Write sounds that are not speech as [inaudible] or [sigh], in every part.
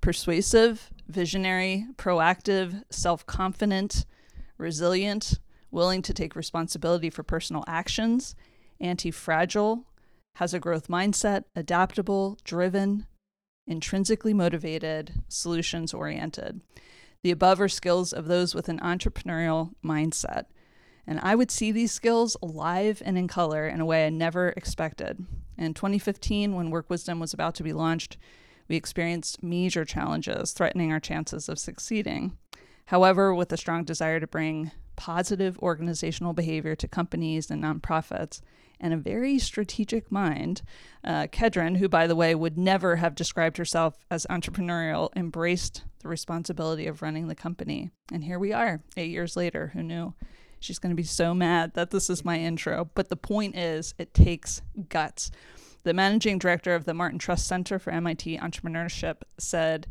persuasive, visionary, proactive, self confident, resilient, willing to take responsibility for personal actions, anti fragile, has a growth mindset, adaptable, driven, intrinsically motivated, solutions oriented. The above are skills of those with an entrepreneurial mindset. And I would see these skills alive and in color in a way I never expected. In 2015, when Work Wisdom was about to be launched, we experienced major challenges threatening our chances of succeeding. However, with a strong desire to bring positive organizational behavior to companies and nonprofits, and a very strategic mind, uh, Kedren, who, by the way, would never have described herself as entrepreneurial, embraced the responsibility of running the company. And here we are, eight years later. Who knew? She's going to be so mad that this is my intro. But the point is, it takes guts. The managing director of the Martin Trust Center for MIT Entrepreneurship said,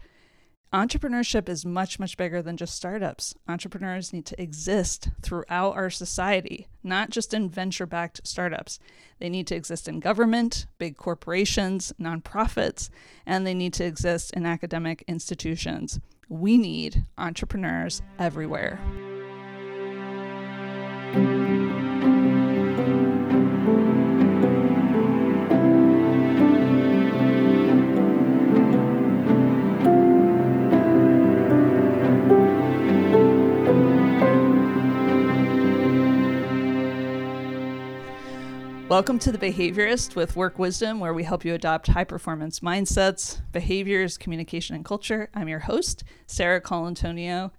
Entrepreneurship is much, much bigger than just startups. Entrepreneurs need to exist throughout our society, not just in venture backed startups. They need to exist in government, big corporations, nonprofits, and they need to exist in academic institutions. We need entrepreneurs everywhere. Welcome to The Behaviorist with Work Wisdom, where we help you adopt high performance mindsets, behaviors, communication, and culture. I'm your host, Sarah Colantonio.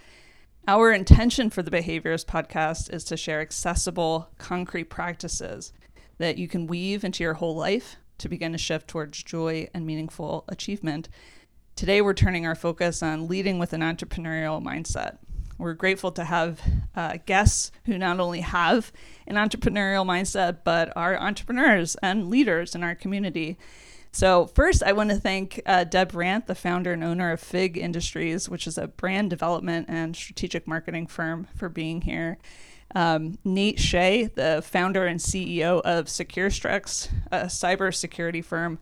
Our intention for the Behaviorist podcast is to share accessible, concrete practices that you can weave into your whole life to begin to shift towards joy and meaningful achievement. Today, we're turning our focus on leading with an entrepreneurial mindset. We're grateful to have uh, guests who not only have an entrepreneurial mindset, but are entrepreneurs and leaders in our community. So, first, I want to thank uh, Deb Brandt, the founder and owner of Fig Industries, which is a brand development and strategic marketing firm, for being here. Um, Nate Shea, the founder and CEO of SecureStrex, a cybersecurity firm.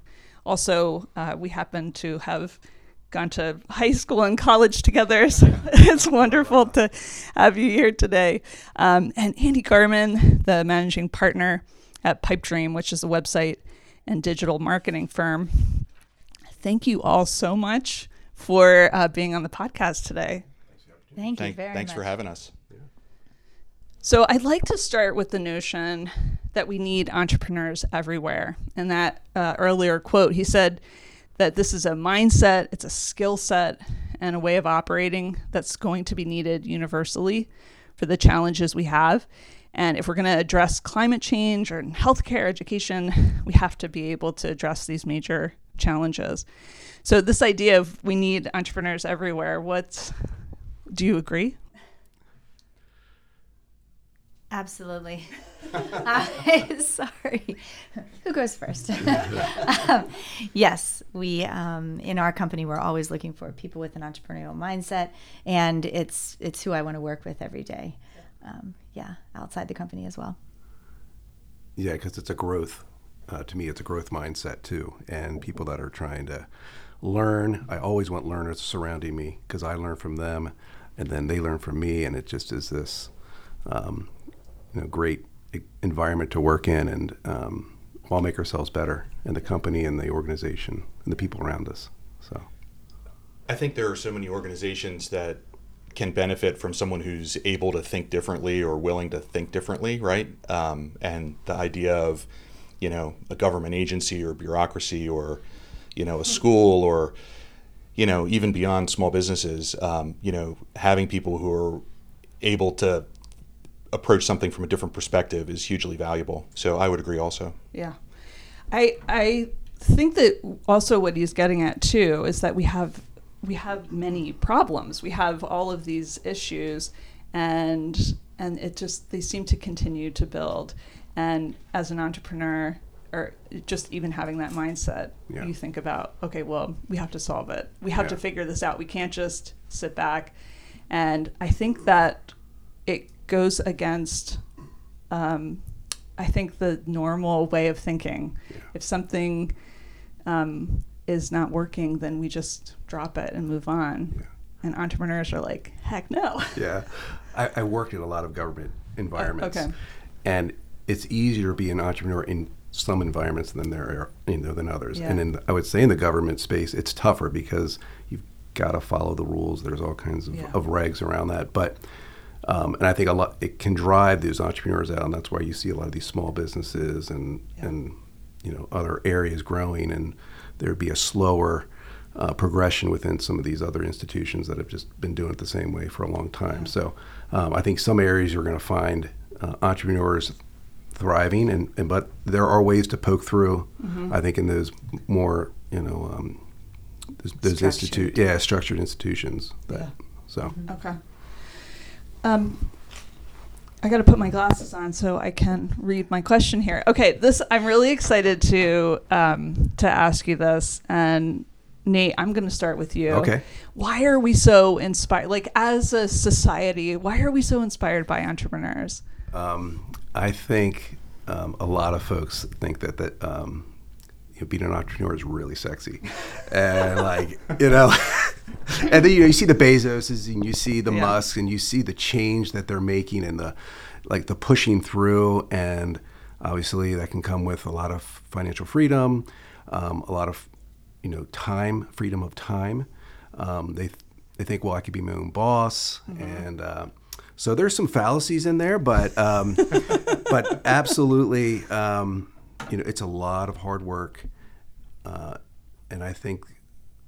Also, uh, we happen to have gone to high school and college together. So [laughs] it's wonderful to have you here today. Um, and Andy Garman, the managing partner at Pipe Dream, which is a website and digital marketing firm. Thank you all so much for uh, being on the podcast today. Thank you Thank, very thanks much. for having us. So I'd like to start with the notion that we need entrepreneurs everywhere. And that uh, earlier quote, he said, that this is a mindset, it's a skill set, and a way of operating that's going to be needed universally for the challenges we have. And if we're going to address climate change or healthcare, education, we have to be able to address these major challenges. So, this idea of we need entrepreneurs everywhere, what do you agree? Absolutely. [laughs] [laughs] uh, [laughs] sorry. Who goes first? [laughs] um, yes, we um, in our company we're always looking for people with an entrepreneurial mindset, and it's it's who I want to work with every day. Um, yeah, outside the company as well. Yeah, because it's a growth. Uh, to me, it's a growth mindset too, and people that are trying to learn. I always want learners surrounding me because I learn from them, and then they learn from me, and it just is this. Um, you know, great environment to work in and um, all make ourselves better and the company and the organization and the people around us. So, I think there are so many organizations that can benefit from someone who's able to think differently or willing to think differently, right? Um, and the idea of, you know, a government agency or bureaucracy or, you know, a school or, you know, even beyond small businesses, um, you know, having people who are able to approach something from a different perspective is hugely valuable. So I would agree also. Yeah. I I think that also what he's getting at too is that we have we have many problems. We have all of these issues and and it just they seem to continue to build. And as an entrepreneur or just even having that mindset, yeah. you think about, okay, well, we have to solve it. We have yeah. to figure this out. We can't just sit back. And I think that it goes against, um, I think, the normal way of thinking. Yeah. If something um, is not working, then we just drop it and move on. And entrepreneurs are like, heck no. [laughs] Yeah, I, I worked in a lot of government environments, okay. and it's easier to be an entrepreneur in some environments than there are you know than others. Yeah. And in I would say in the government space, it's tougher because you've got to follow the rules. There's all kinds of, Yeah. of regs around that, but. Um, and I think a lot it can drive those entrepreneurs out, and that's why you see a lot of these small businesses and and you know other areas growing, and there'd be a slower uh, progression within some of these other institutions that have just been doing it the same way for a long time. So um, I think some areas you're going to find uh, entrepreneurs thriving, and, and but there are ways to poke through. I think in those more you know um, those, those institute Structured. yeah structured institutions. That, Yeah. So Okay. Um, I got to put my glasses on so I can read my question here. Okay, this I'm really excited to um, to ask you this, and Nate, I'm going to start with you. Okay. Why are we so inspired? Like as a society, why are we so inspired by entrepreneurs? Um, I think um, a lot of folks think that that um, you know, being an entrepreneur is really sexy, and like you know, [laughs] and then you know you see the Bezoses and you see the Yeah. Musks and you see the change that they're making and the like the pushing through, and obviously that can come with a lot of financial freedom, um, a lot of you know time, freedom of time. Um, they they think, well, I could be my own boss, and uh, so there's some fallacies in there, but um, [laughs] but absolutely, um, you know, it's a lot of hard work, uh, and I think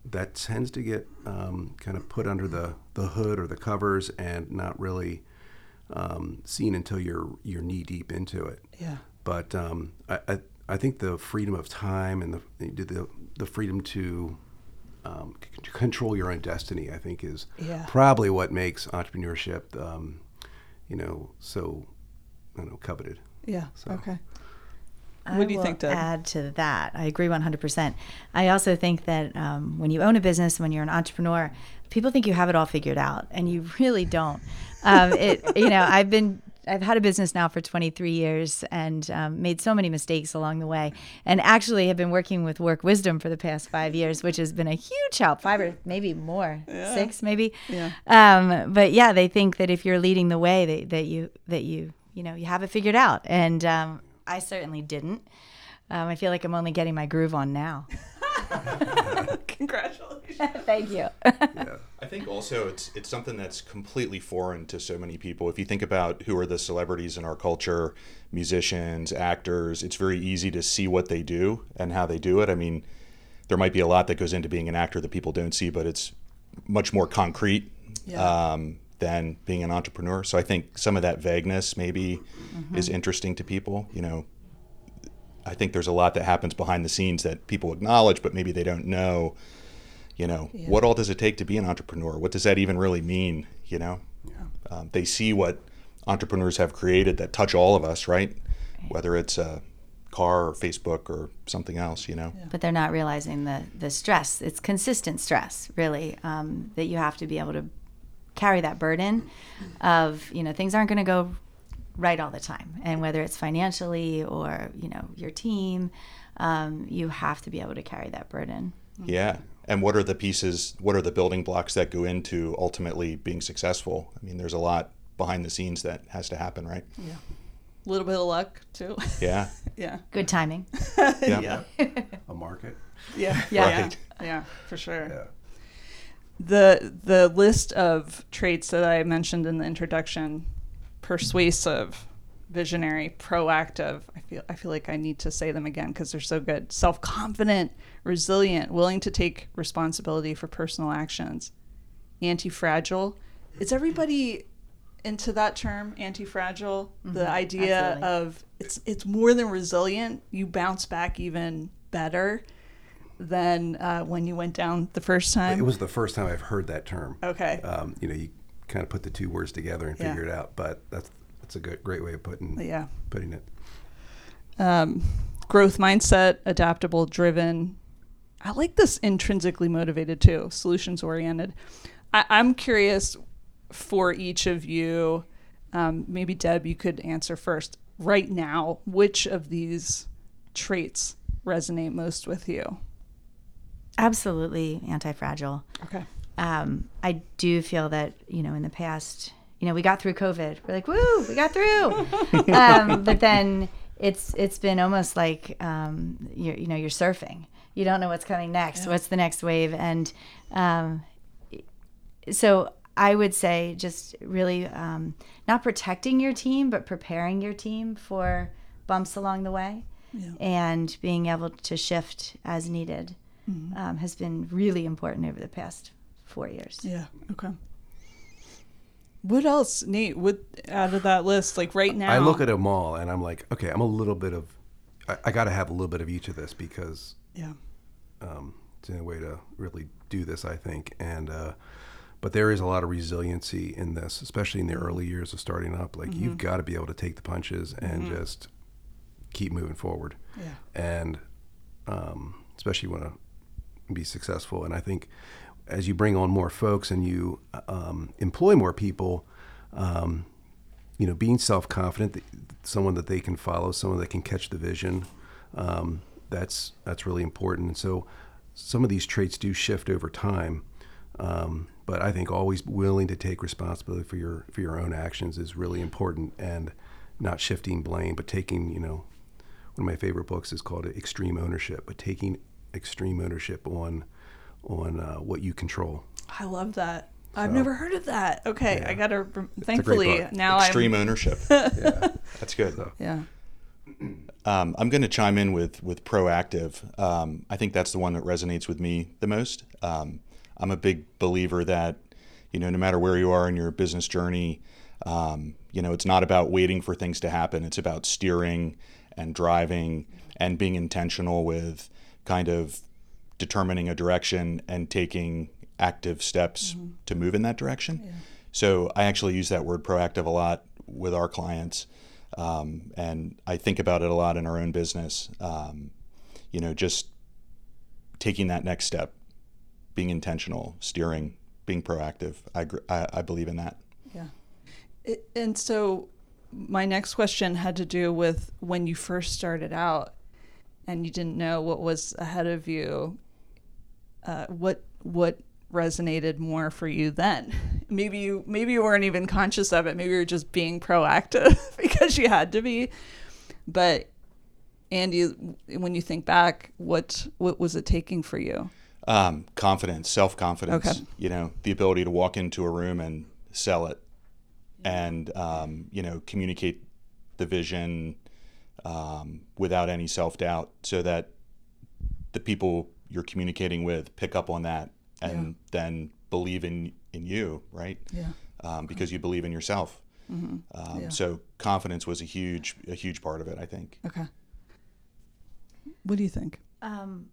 that tends to get um, kind of put under the, the hood or the covers and not really um, seen until you're you're knee deep into it. Yeah. But um, I, I I think the freedom of time and the the, the freedom to um, c- control your own destiny, I think, is Yeah. probably what makes entrepreneurship, um, you know, so I don't know coveted. Yeah. So- Okay. I What do you will think, Deb? Add to that, I agree 100%. I also think that um, when you own a business, when you're an entrepreneur, people think you have it all figured out, and you really don't. Um, it, [laughs] you know, I've been. I've had a business now for 23 years and um, made so many mistakes along the way. And actually, have been working with Work Wisdom for the past five years, which has been a huge help. Five or maybe more, six maybe. Yeah. Um, but yeah, they think that if you're leading the way, that, that you that you you know you have it figured out. And um, I certainly didn't. Um, I feel like I'm only getting my groove on now. [laughs] Congratulations. [laughs] Thank you. yeah. I think also it's it's something that's completely foreign to so many people. If you think about who are the celebrities in our culture, musicians, actors, it's very easy to see what they do and how they do it. I mean, there might be a lot that goes into being an actor that people don't see, but it's much more concrete Yeah. um, than being an entrepreneur. So I think some of that vagueness maybe is interesting to people. You know, I think there's a lot that happens behind the scenes that people acknowledge, but maybe they don't know. You know, Yeah. what all does it take to be an entrepreneur? What does that even really mean? You know, um, they see what entrepreneurs have created that touch all of us, right? Whether it's a car or Facebook or something else. You know, but they're not realizing the the stress. It's consistent stress, really, um, that you have to be able to carry that burden of you know things aren't going to go right all the time, and whether it's financially or you know your team, um, you have to be able to carry that burden. yeah. And what are the pieces? What are the building blocks that go into ultimately being successful? I mean, there's a lot behind the scenes that has to happen, right? Yeah. A little bit of luck too. Yeah. [laughs] yeah. Good timing. [laughs] Yeah. A market. Yeah. Yeah. Right. Yeah, for sure. Yeah. The the list of traits that I mentioned in the introduction, persuasive, visionary, proactive. I feel I feel like I need to say them again because they're so good. Self-confident, resilient, willing to take responsibility for personal actions, anti-fragile. Is everybody into that term, anti-fragile? Mm-hmm. The idea absolutely. of it's it's more than resilient. You bounce back even better than uh, when you went down the first time. It was the first time I've heard that term. Okay. Um, you know, you kind of put the two words together and Yeah. figure it out, but that's that's a good, great way of putting yeah. putting it. Um, growth mindset, adaptable, driven. I like this intrinsically motivated too, solutions oriented. I- I'm curious for each of you. Um, maybe Deb, you could answer first. Right now, which of these traits resonate most with you? Absolutely anti-fragile. Okay. Um, I do feel that you know in the past, you know, we got through COVID. We're like, woo, we got through. [laughs] um, but then it's it's been almost like um, you're you know you're surfing. You don't know what's coming next. What's the next wave? And um, so I would say just really um, not protecting your team, but preparing your team for bumps along the way, Yeah. and being able to shift as needed Mm-hmm. um, has been really important over the past four years. Yeah. Okay. What else, Nate? What out of that list? Like right now, I look at them all and I'm like, okay, I'm a little bit of, I, I got to have a little bit of each of this because Yeah. um, it's the only way to really do this, I think. And uh, but there is a lot of resiliency in this, especially in the early years of starting up. Like you've got to be able to take the punches and just keep moving forward. Yeah. And um, especially when to be successful. And I think as you bring on more folks and you um, employ more people, um, you know, being self confident, someone that they can follow, someone that can catch the vision, um, that's that's really important. And so, some of these traits do shift over time, um, but I think always willing to take responsibility for your for your own actions is really important, and not shifting blame, but taking you know, one of my favorite books is called Extreme Ownership, but taking extreme ownership on on uh, what you control. I love that. I've never heard of that. Okay, Yeah. I gotta. Thankfully, book. now Extreme I'm. ownership. [laughs] Yeah. That's good. So- Yeah. Um, I'm going to chime in with with proactive. Um, I think that's the one that resonates with me the most. Um, I'm a big believer that you know no matter where you are in your business journey, um, you know it's not about waiting for things to happen. It's about steering and driving and being intentional with kind of determining a direction and taking active steps to move in that direction. So I actually use that word proactive a lot with our clients. Um, and I think about it a lot in our own business. Um, you know, just taking that next step, being intentional, steering, being proactive. I, gr- I, I believe in that. Yeah. It, and so my next question had to do with when you first started out and you didn't know what was ahead of you. Uh, what what resonated more for you then? [laughs] Maybe you maybe you weren't even conscious of it. Maybe you were just being proactive [laughs] because you had to be. But Andy, when you think back, what what was it taking for you? Um, confidence, self confidence. Okay. You know, the ability to walk into a room and sell it, and um, you know, communicate the vision um, without any self doubt, so that the people you're communicating with pick up on that and then believe in in you, right? Yeah. Um, because you believe in yourself. Mm-hmm. Um, Yeah. So confidence was a huge a huge part of it, I think. Okay. What do you think? Um,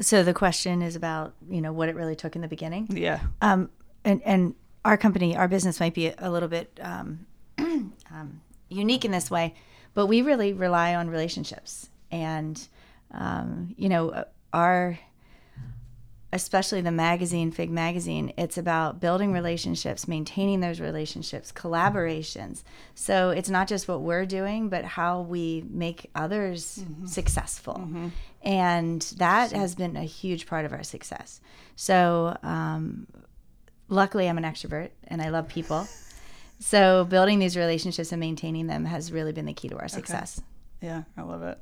so the question is about you know what it really took in the beginning. Yeah. Um, and and our company, our business might be a little bit um, [clears throat] um, unique in this way, but we really rely on relationships, and um, you know our especially the magazine fig magazine it's about building relationships maintaining those relationships collaborations. So it's not just what we're doing but how we make others successful. And that has been a huge part of our success. So um, luckily i'm an extrovert and i love people [laughs] so building these relationships and maintaining them has really been the key to our success Yeah, I love it.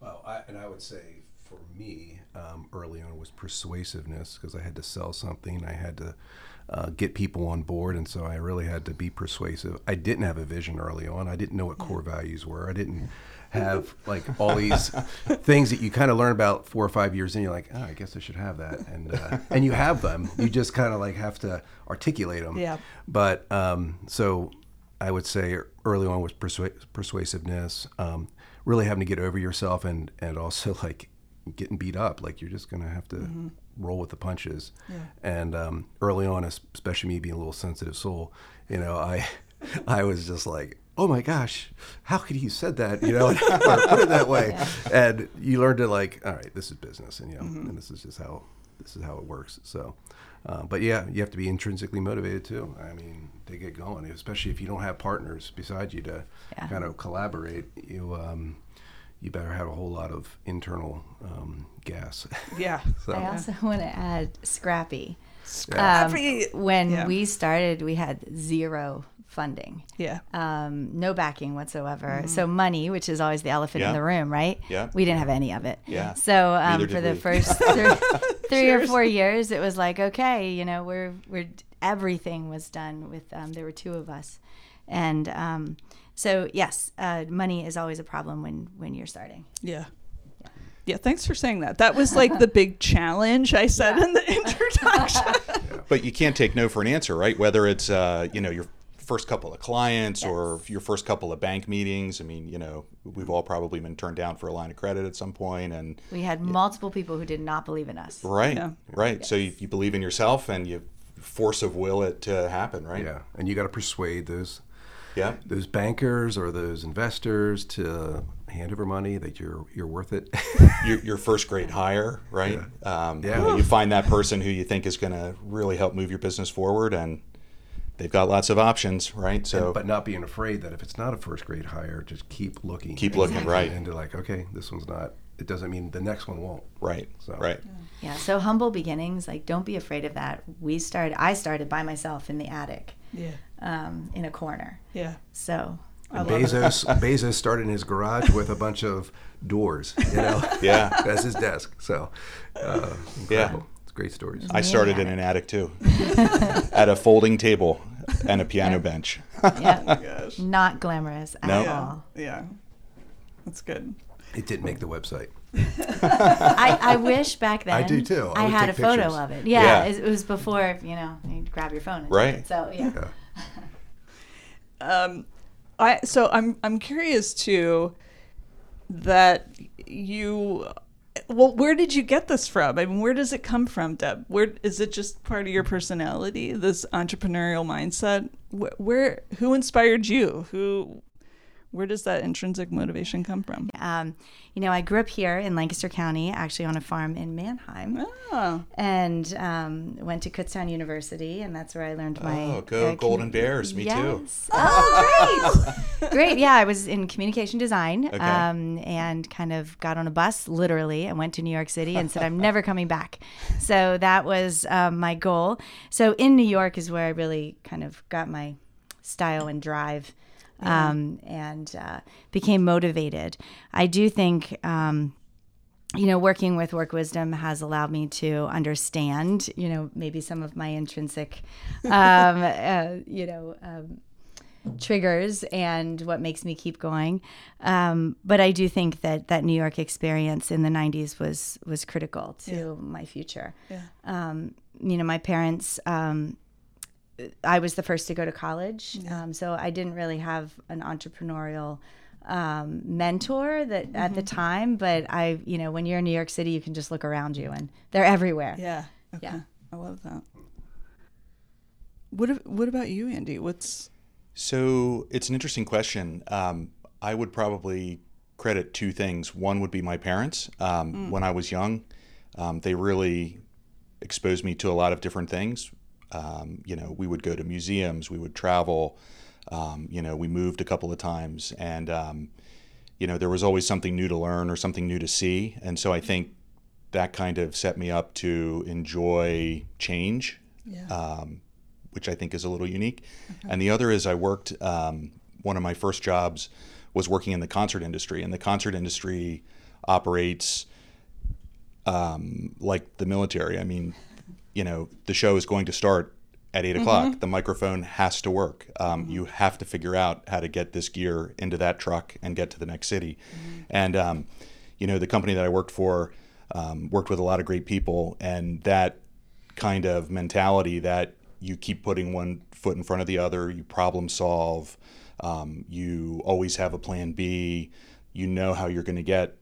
Well, I, and I would say for me, um, early on was persuasiveness because I had to sell something. I had to uh, get people on board, and so I really had to be persuasive. I didn't have a vision early on. I didn't know what core values were. I didn't have like all these [laughs] things that you kind of learn about four or five years in. You're like, oh, I guess I should have that, and uh, and you have them. You just kind of like have to articulate them. Yeah. But um, so I would say early on was persua- persuasiveness, um, really having to get over yourself, and and also like getting beat up. Like you're just gonna have to roll with the punches. And um, early on, especially me being a little sensitive soul, you know, I [laughs] I was just like. Oh my gosh! How could he said that? You know, [laughs] put it that way, and you learn to like, all right, this is business, and you know, and this is just how this is how it works. So, uh, but yeah, you have to be intrinsically motivated too. I mean, to get going, especially if you don't have partners beside you to Yeah. kind of collaborate. You um, you better have a whole lot of internal um, gas. [laughs] Yeah. so, I also want to add scrappy. Scrappy. Um, when Yeah. we started, we had zero funding, Yeah. um, no backing whatsoever. So money, which is always the elephant Yeah. in the room, right? Yeah. We didn't have any of it. Yeah. So um, for did the we. first [laughs] three, three or four years, it was like, okay, you know, we're we're everything was done with. Um, there were two of us, and um, so yes, uh, money is always a problem when when you're starting. Yeah. Yeah, thanks for saying that. That was like the big challenge I said in the [laughs] introduction. But you can't take no for an answer, right? Whether it's uh, you know your first couple of clients or your first couple of bank meetings. I mean, you know, we've all probably been turned down for a line of credit at some point, and We had multiple people who did not believe in us. right, Yeah. right. So you, you believe in yourself and you force of will it to happen, right? yeah, and you got to persuade those Yeah. those bankers or those investors to hand over money that you're you're worth it. [laughs] Your, your first great hire, right? Um, Yeah. You, know, you find that person who you think is going to really help move your business forward, and they've got lots of options, right? So but not being afraid that if it's not a first grade hire, just keep looking. Keep looking, right. And to like, okay, this one's not. It doesn't mean the next one won't. right, So- right. Yeah, so humble beginnings. Like, don't be afraid of that. We started. I started by myself in the attic, yeah. Um, in a corner. Yeah. So And Bezos Bezos started in his garage with a bunch of doors, you know. [laughs] Yeah. That's his desk. So, uh, incredible. It's great stories. I started in an attic too, [laughs] at a folding table and a piano bench. yeah, [laughs] Gosh. not glamorous at No. All. Yeah. That's good. It didn't make the website. I, I wish back then I do too. I I, had a take photo pictures. of it. Yeah, Yeah. It, it was before you know you grab your phone. And Right. it. So yeah. [laughs] Um, I so I'm I'm curious too that you well where did you get this from? I mean where does it come from deb? Where is it just part of your personality this entrepreneurial mindset? Where, where who inspired you? Who where does that intrinsic motivation come from Um, you know, I grew up here in Lancaster County, actually on a farm in Manheim. oh and um, went to Kutztown University, and that's where I learned my. Oh, go uh, Golden Bears, me too. yes. Oh, great! [laughs] great, yeah. I was in communication design, Okay. um, and kind of got on a bus literally and went to New York City and said I'm never coming back. So that was um, my goal. So in New York is where I really kind of got my style and drive. Um, and uh, became motivated. I do think um, you know, working with Work Wisdom has allowed me to understand, you know, maybe some of my intrinsic, um, [laughs] uh, you know, um, triggers and what makes me keep going. Um, but I do think that that New York experience in the '90s was was critical to my future. Yeah. Um, you know, my parents. I was the first to go to college, um, so I didn't really have an entrepreneurial um, mentor that at the time. But I, you know, when you're in New York City, you can just look around you, and they're everywhere. yeah okay Yeah. i love that what what about you andy what's So it's an interesting question. Um, I would probably credit two things. One would be my parents. Um, When I was young, um, they really exposed me to a lot of different things. Um, you know, we would go to museums, we would travel. Um, you know, we moved a couple of times, and um, you know, there was always something new to learn or something new to see. And so I think that kind of set me up to enjoy change yeah um, which I think is a little unique. And the other is I worked, um, one of my first jobs was working in the concert industry, and the concert industry operates um, like the military. I mean, you know, the show is going to start at 8 o'clock. The microphone has to work. Um, You have to figure out how to get this gear into that truck and get to the next city. And, um, you know, the company that I worked for um, worked with a lot of great people, and that kind of mentality that you keep putting one foot in front of the other, you problem solve, um, you always have a plan B, you know how you're going to get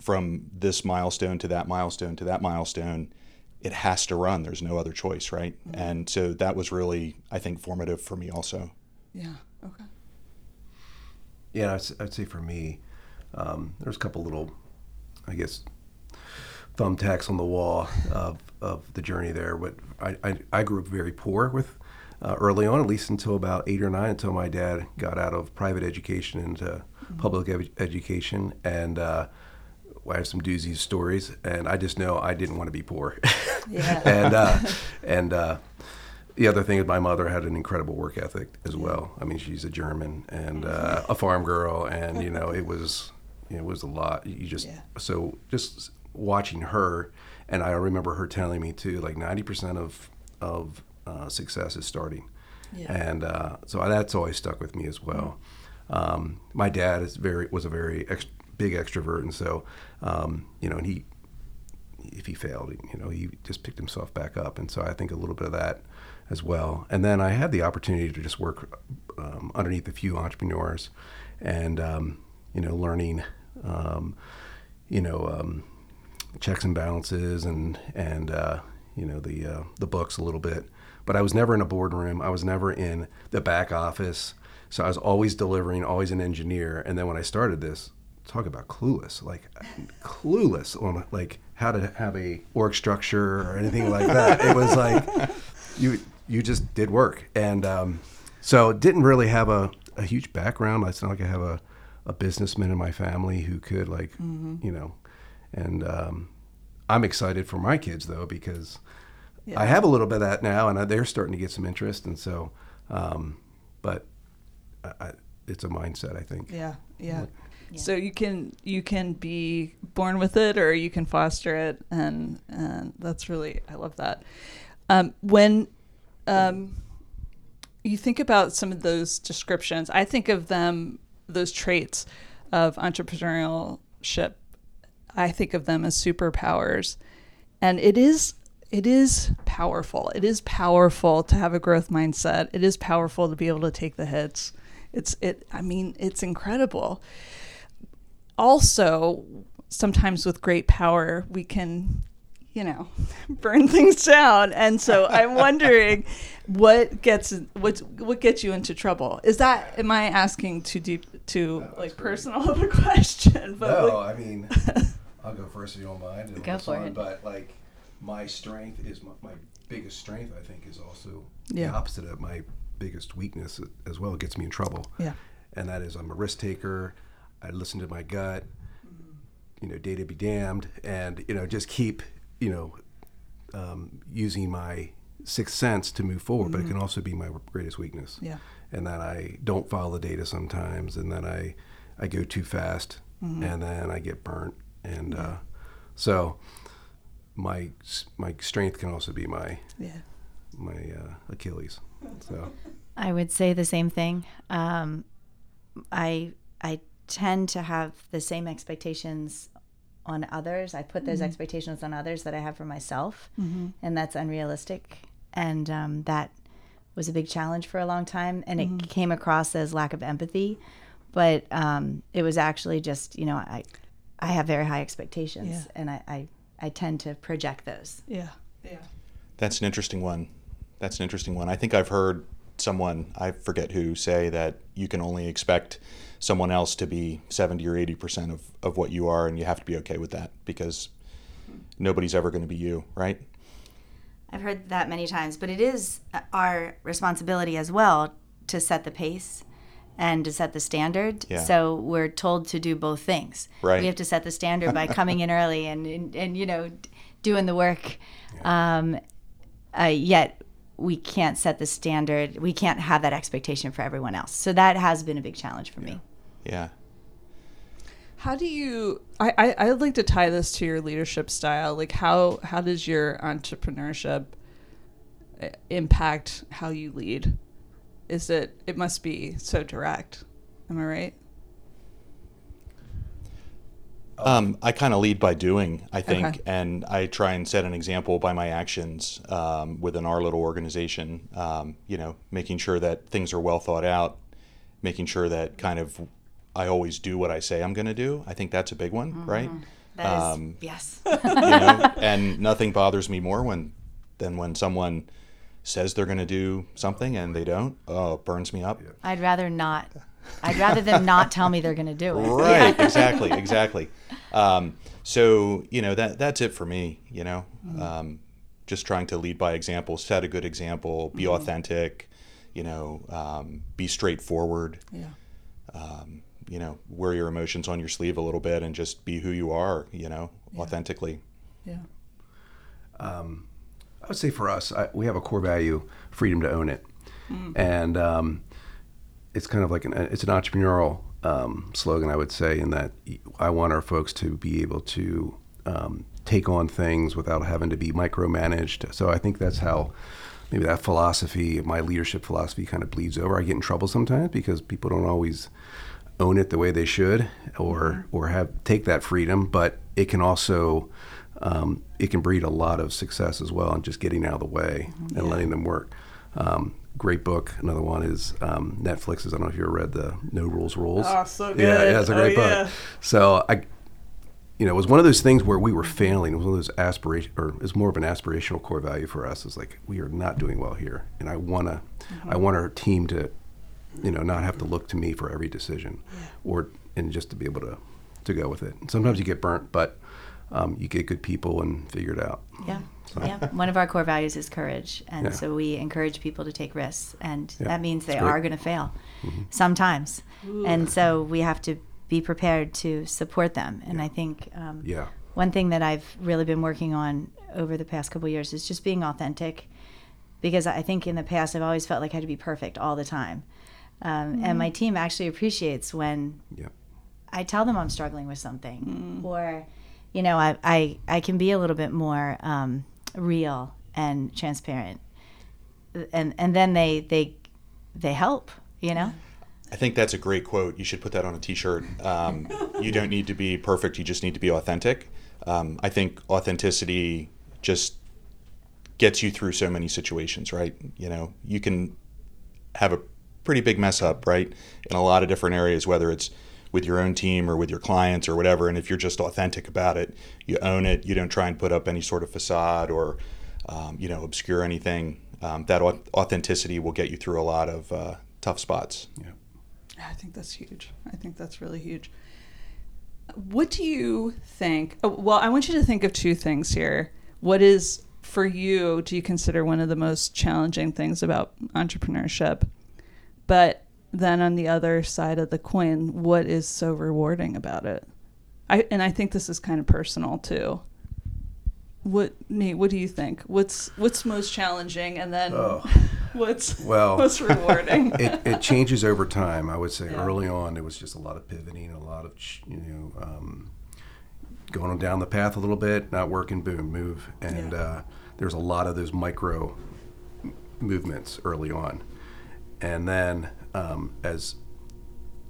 from this milestone to that milestone to that milestone. It has to run. There's no other choice, right? And so that was really, I think, formative for me also. yeah okay Yeah, I'd, s- I'd say for me, um, there's a couple little, I guess, thumbtacks on the wall of, of the journey there. But I, I, I grew up very poor with uh, early on, at least until about eight or nine, until my dad got out of private education into public ed- education, and uh, I have some doozy stories, and I just know I didn't want to be poor. [laughs] Yeah. [laughs] and uh, and uh, the other thing is my mother had an incredible work ethic as well. I mean, she's a German and uh, a farm girl, and you [laughs] know, it was it was a lot. You just Yeah. so just watching her, and I remember her telling me too, like ninety percent of of uh, success is starting, Yeah. and uh, so that's always stuck with me as well. Um, my dad is very was a very ex- big extrovert, and so um, you know, and he if he failed, you know, he just picked himself back up. And so I think a little bit of that as well. And then I had the opportunity to just work um, underneath a few entrepreneurs and, um, you know, learning, um, you know, um, checks and balances and, and, uh, you know, the, uh, the books a little bit. But I was never in a boardroom. I was never in the back office. So I was always delivering, always an engineer. And then when I started this, talk about clueless, like clueless on like how to have a org structure or anything like that. it was like you you just did work, and um, so didn't really have a, a huge background. It's not like I have a, a businessman in my family who could like you know, and um, I'm excited for my kids though because I have a little bit of that now, and they're starting to get some interest, and so, um, but I, I, it's a mindset, I think. Yeah, yeah. So you can you can be born with it, or you can foster it, and and that's really I love that. Um, when um, you think about some of those descriptions, I think of them those traits of entrepreneurship. I think of them as superpowers, and it is it is powerful. It is powerful to have a growth mindset. It is powerful to be able to take the hits. It's it. I mean, it's incredible also sometimes with great power we can you know [laughs] burn things down and so i'm wondering [laughs] what gets what what gets you into trouble is that am i asking too deep too like personal of a [laughs] question but no, like- I mean, I'll go first if you don't mind. and Go it's for on, it. But like, my strength is my, my biggest strength. I think is also Yeah. the opposite of my biggest weakness as well. It gets me in trouble. Yeah. And that is I'm a risk taker. I listen to my gut. You know, data be damned, and you know, just keep you know um, using my sixth sense to move forward. But it can also be my greatest weakness Mm-hmm. yeah and that I don't follow the data sometimes, and then I I go too fast, Mm-hmm. and then I get burnt, and uh, so my my strength can also be my yeah my uh, Achilles. So I would say the same thing. Um, I I tend to have the same expectations on others. I put those expectations on others that I have for myself, and that's unrealistic. And um, that was a big challenge for a long time, and it came across as lack of empathy. But um, it was actually just you know I I have very high expectations, Yeah. and I, I I tend to project those. yeah yeah That's an interesting one. That's an interesting one. I think I've heard someone, I forget who, say that you can only expect someone else to be 70 or 80% of, of what you are, and you have to be okay with that because nobody's ever going to be you, right? I've heard that many times, but it is our responsibility as well to set the pace and to set the standard. Yeah. So we're told to do both things. Right. We have to set the standard by coming in early and, and, and you know, doing the work. Um, uh, yet we can't set the standard. We can't have that expectation for everyone else. So that has been a big challenge for me. Yeah. How do you? I, I I'd like to tie this to your leadership style. Like how how does your entrepreneurship uh, impact how you lead? Is it? It must be so direct. Am I right? Um, I kind of lead by doing, I think, Okay. and I try and set an example by my actions um, within our little organization. Um, you know, making sure that things are well thought out, making sure that kind of I always do what I say I'm going to do. I think that's a big one, right? That is, Um, yes. [laughs] you know, and nothing bothers me more when than when someone says they're going to do something and they don't. Oh, it burns me up. I'd rather not. I'd rather them not tell me they're going to do it. Right. [laughs] exactly. Exactly. Um, so you know that that's it for me. You know, um, just trying to lead by example, set a good example, be authentic. You know, um, be straightforward. Yeah. Um, you know, wear your emotions on your sleeve a little bit and just be who you are, you know, authentically. Yeah. I would say for us, I, we have a core value: freedom to own it, and um, it's kind of like an it's an entrepreneurial um, slogan. I would say in that I want our folks to be able to um, take on things without having to be micromanaged. So I think that's how maybe that philosophy, my leadership philosophy, kind of bleeds over. I get in trouble sometimes because people don't always own it the way they should, or or have take that freedom. But it can also um, it can breed a lot of success as well, and just getting out of the way and letting them work. Um, great book. Another one is um, Netflix's. I don't know if you ever read the No Rules Rules. Oh, so Yeah, good. yeah, it's a Oh, great yeah. book. So I, you know, it was one of those things where we were failing. It was one of those aspiration, or it's more of an aspirational core value for us. It's like we are not doing well here, and I wanna, I want our team to, you know, not have to look to me for every decision, or and just to be able to, to go with it. Sometimes you get burnt, but um, you get good people and figure it out. Yeah. Yeah. One of our core values is courage. And Yeah. so we encourage people to take risks. And Yeah, that means they that's are going to fail sometimes. And so we have to be prepared to support them. And I think um, Yeah. one thing that I've really been working on over the past couple of years is just being authentic. Because I think in the past, I've always felt like I had to be perfect all the time. Um, And my team actually appreciates when Yeah. I tell them I'm struggling with something, or you know, I, I I can be a little bit more um, real and transparent, and and then they they they help, you know. I think that's a great quote. You should put that on a T-shirt. Um, [laughs] you don't need to be perfect. You just need to be authentic. Um, I think authenticity just gets you through so many situations, right? You know, you can have a pretty big mess up, right, in a lot of different areas, whether it's with your own team or with your clients or whatever. And if you're just authentic about it, you own it. You don't try and put up any sort of facade or, um, you know, obscure anything. Um, that authenticity will get you through a lot of uh, tough spots. Yeah. I think that's huge. I think that's really huge. What do you think? oh, Well, I want you to think of two things here. What is, for you, do you consider one of the most challenging things about entrepreneurship? But then on the other side of the coin, what is so rewarding about it? I and I think this is kind of personal too. What Nate? What do you think? What's what's most challenging, and then Oh. [laughs] what's Well, what's rewarding? [laughs] it, it changes over time. I would say Yeah. early on it was just a lot of pivoting, a lot of you know um, going down the path a little bit, not working, boom, move, and Yeah. uh, there's a lot of those micro movements early on, and then um, as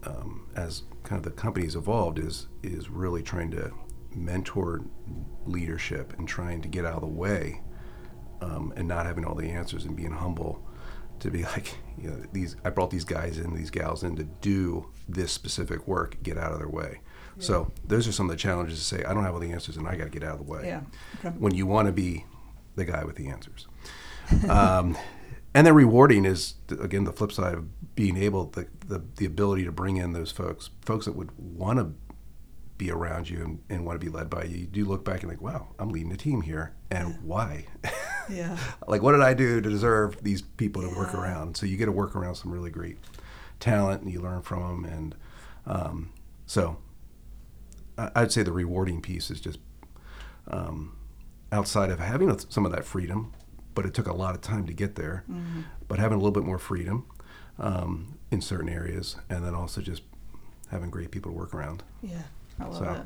um, as kind of the company's evolved, is is really trying to mentor leadership and trying to get out of the way um, and not having all the answers and being humble to be [laughs] like, you know, these I brought these guys in, these gals in to do this specific work, get out of their way. So those are some of the challenges to say, I don't have all the answers and I got to get out of the way. Yeah. When you want to be the guy with the answers. [laughs] and then rewarding is again the flip side of being able the, the the ability to bring in those folks, folks that would want to be around you and, and want to be led by you. You do look back and like, wow, I'm leading a team here, and why? [laughs] yeah. [laughs] like what did I do to deserve these people to work around? So you get to work around some really great talent, and you learn from them. And um, so I- I'd say the rewarding piece is just um, outside of having some of that freedom, but it took a lot of time to get there. But having a little bit more freedom um, in certain areas, and then also just having great people to work around. Yeah, I love So- it.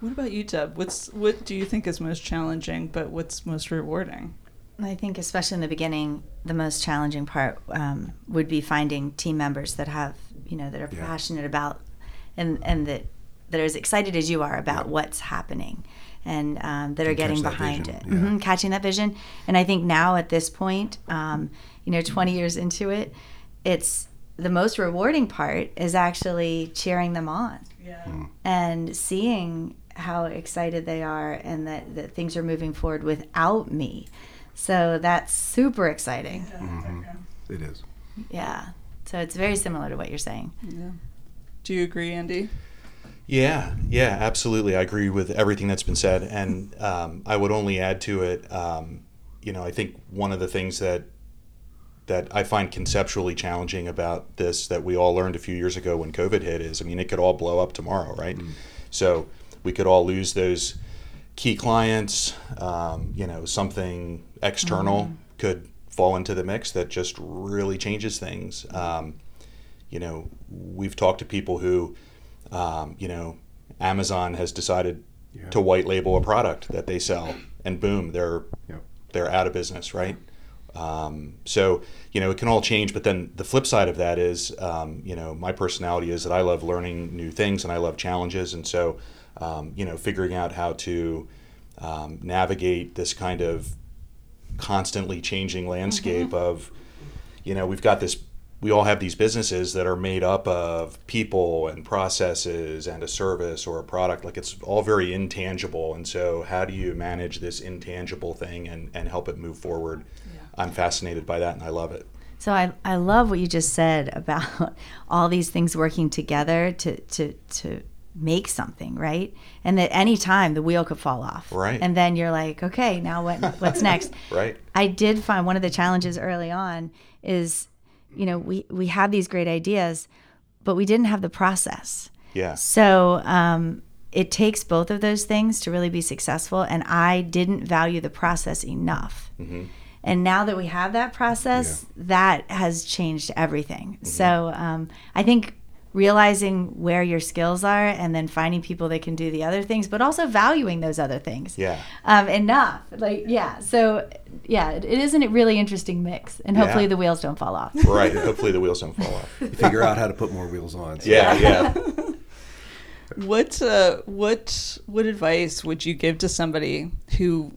What about you, Deb? What's what do you think is most challenging, but what's most rewarding? I think, especially in the beginning, the most challenging part um, would be finding team members that have, you know, that are Yeah. passionate about, and and that that are as excited as you are about what's happening, and um, that are Can getting behind it, yeah. Mhm, catching that vision. And I think now at this point, um, you know, 20 years into it, it's the most rewarding part is actually cheering them on Yeah. and seeing how excited they are and that, that things are moving forward without me. So that's super exciting. It is. Yeah. So it's very similar to what you're saying. Yeah. Do you agree, Andy? Yeah, yeah, absolutely. I agree with everything that's been said, and um, I would only add to it. Um, you know, I think one of the things that that I find conceptually challenging about this that we all learned a few years ago when COVID hit is I mean it could all blow up tomorrow, right? So we could all lose those key clients. Um, you know, something external could fall into the mix that just really changes things. Um, you know, we've talked to people who, um, you know, Amazon has decided Yeah. to white label a product that they sell, and boom, they're Yep. they're out of business, right? Um, so you know it can all change, but then the flip side of that is, um, you know, my personality is that I love learning new things and I love challenges, and so um, you know, figuring out how to um, navigate this kind of constantly changing landscape of, you know, we've got this. We all have these businesses that are made up of people and processes and a service or a product. Like it's all very intangible. And so, how do you manage this intangible thing and, and help it move forward? I'm fascinated by that and I love it. So I, I love what you just said about [laughs] all these things working together to, to, to make something, right? And that any time the wheel could fall off. Right. And then you're like, okay, now what what's next? [laughs] Right. I did find one of the challenges early on is, you know, we, we had these great ideas, but we didn't have the process. Yeah. So um, it takes both of those things to really be successful. And I didn't value the process enough. And now that we have that process, that has changed everything. So um, I think realizing where your skills are and then finding people that can do the other things, but also valuing those other things Yeah. um, enough. Like, yeah. So, yeah, it, it isn't a really interesting mix. And hopefully Yeah. the wheels don't fall off. Right. Hopefully the wheels don't fall off. Figure out how to put more wheels on. So Yeah. Yeah. What uh, what what advice would you give to somebody who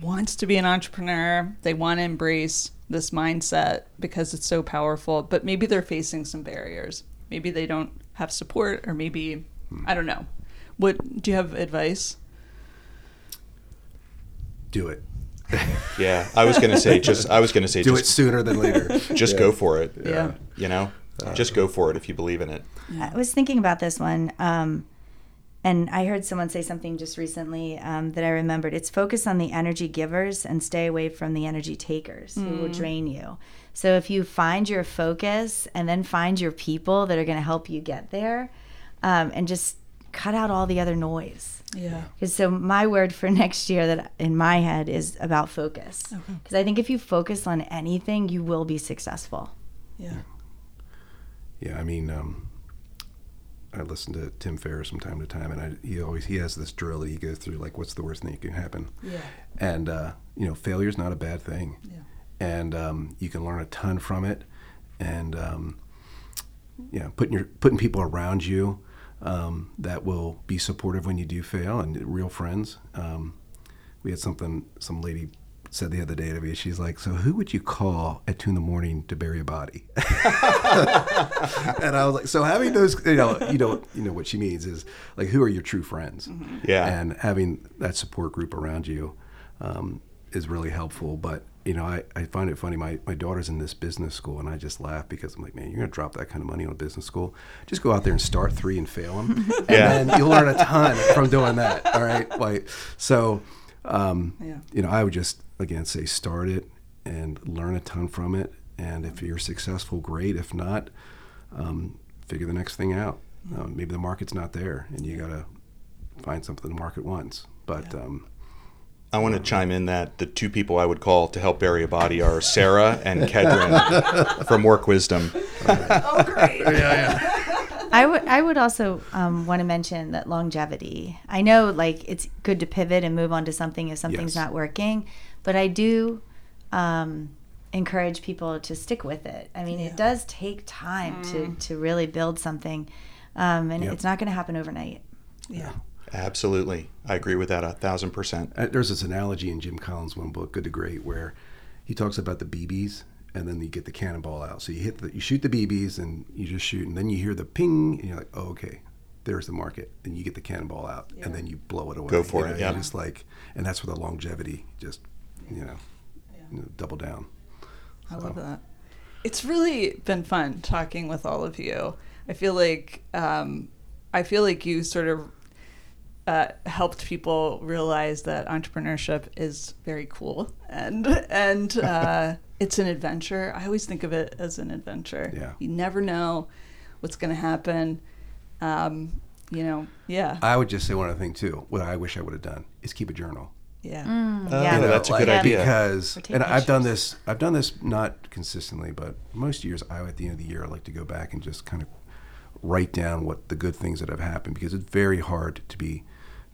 wants to be an entrepreneur? They want to embrace this mindset because it's so powerful, but maybe they're facing some barriers. Maybe they don't have support, or maybe I don't know. What do you have advice? Do it. [laughs] Yeah. I was gonna say just I was gonna say Do it sooner than later. [laughs] just go for it. Yeah. You know? just go for it if you believe in it. I was thinking about this one, um, and I heard someone say something just recently um, that I remembered. It's focus on the energy givers and stay away from the energy takers who will drain you. So if you find your focus and then find your people that are going to help you get there, um, and just cut out all the other noise. Yeah. Because so my word for [laughs] next year that in my head is about focus. Because I think if you focus on anything, you will be successful. Yeah. Yeah, I mean, um, I listen to Tim Ferriss from time to time, and I, he always he has this drill that he goes through, like, what's the worst thing that can happen? Yeah. And uh, you know, failure is not a bad thing, Yeah. and um, you can learn a ton from it. And um, yeah, putting your putting people around you um, that will be supportive when you do fail, and real friends. Um, we had something some lady said the other day to me. She's like, "So who would you call at two in the morning to bury a body?" [laughs] and I was like, "So having those, you know, you know, you know what she means is like, who are your true friends? Yeah. and having that support group around you um, is really helpful. But you know, I, I find it funny. My my daughter's in this business school, and I just laugh because I'm like, man, you're gonna drop that kind of money on a business school? Just go out there and start three and fail them, [laughs] and Yeah. then you'll learn a ton from doing that. All right, like so. Um, Yeah. you know, I would just again say start it and learn a ton from it. And if you're successful, great. If not, um, figure the next thing out. Uh, maybe the market's not there, and you gotta find something the market wants. But um, I want to chime in that the two people I would call to help bury a body are Sarah and Kedron [laughs] from Work Wisdom. [laughs] Oh, great. I would I would also um, want to mention that longevity. I know like it's good to pivot and move on to something if something's Yes. not working, but I do um, encourage people to stick with it. I mean, it does take time to to really build something, um, and Yep. it's not going to happen overnight. Yeah. Absolutely. I agree with that a thousand percent. uh, there's this analogy in Jim Collins' one book, Good to Great, where he talks about the BBs, and then you get the cannonball out. So you hit the, you shoot the BBs, and you just shoot, and then you hear the ping, and you're like, oh, okay, there's the market, and you get the cannonball out, and then you blow it away. Go for You it, know, yeah. you're Just like, and that's where the longevity just, you know, you know, double down. I love that. It's really been fun talking with all of you. I feel like um, I feel like you sort of uh, helped people realize that entrepreneurship is very cool and and [laughs] uh, it's an adventure. I always think of it as an adventure. Yeah. You never know what's going to happen. Um, you know, yeah. I would just say one other thing too. What I wish I would have done is keep a journal. yeah. Oh, Yeah. You know, that's a good like, idea. Because, Or take and I've done this. I've done this not consistently, but most years, I at the end of the year, I like to go back and just kind of write down what the good things that have happened because it's very hard to be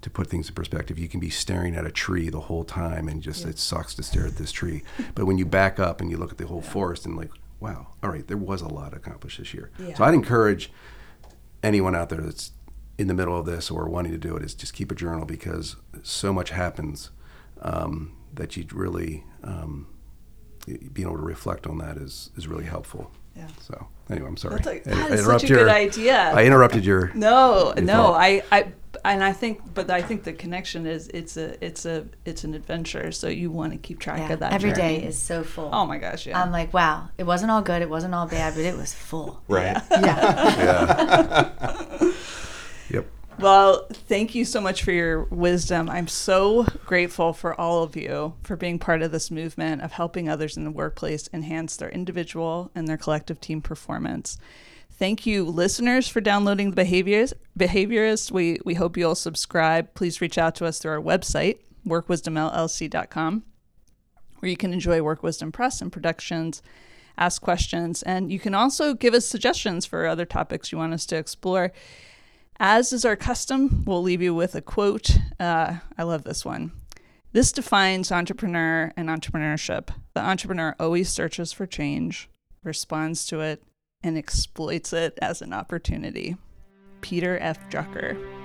to put things in perspective. You can be staring at a tree the whole time and just it sucks to stare at this tree. [laughs] but when you back up and you look at the whole forest and like, wow, all right, there was a lot accomplished this year. Yeah. So I'd encourage anyone out there that's in the middle of this or wanting to do it is just keep a journal because so much happens um, that you really um, being able to reflect on that is is really helpful. Yeah. So anyway, I'm sorry. That's I- that I is such a interrupt good idea. I interrupted your. No, Your no. I, I, and I think, but I think the connection is it's a, it's a, it's an adventure. So you want to keep track Yeah. of that. Every day journey. is so full. Oh my gosh, yeah. I'm like, wow, it wasn't all good, it wasn't all bad, but it was full. [laughs] Right. Yeah. Yeah. [laughs] yep. Well, thank you so much for your wisdom. I'm so grateful for all of you for being part of this movement of helping others in the workplace enhance their individual and their collective team performance. Thank you, listeners, for downloading the Behaviors Behaviorist. We we hope you'll subscribe. Please reach out to us through our website, workwisdomllc.com, where you can enjoy Work Wisdom Press and productions, ask questions, and you can also give us suggestions for other topics you want us to explore. As is our custom, we'll leave you with a quote. Uh, I love this one. This defines entrepreneur and entrepreneurship. The entrepreneur always searches for change, responds to it, and exploits it as an opportunity. Peter F. Drucker.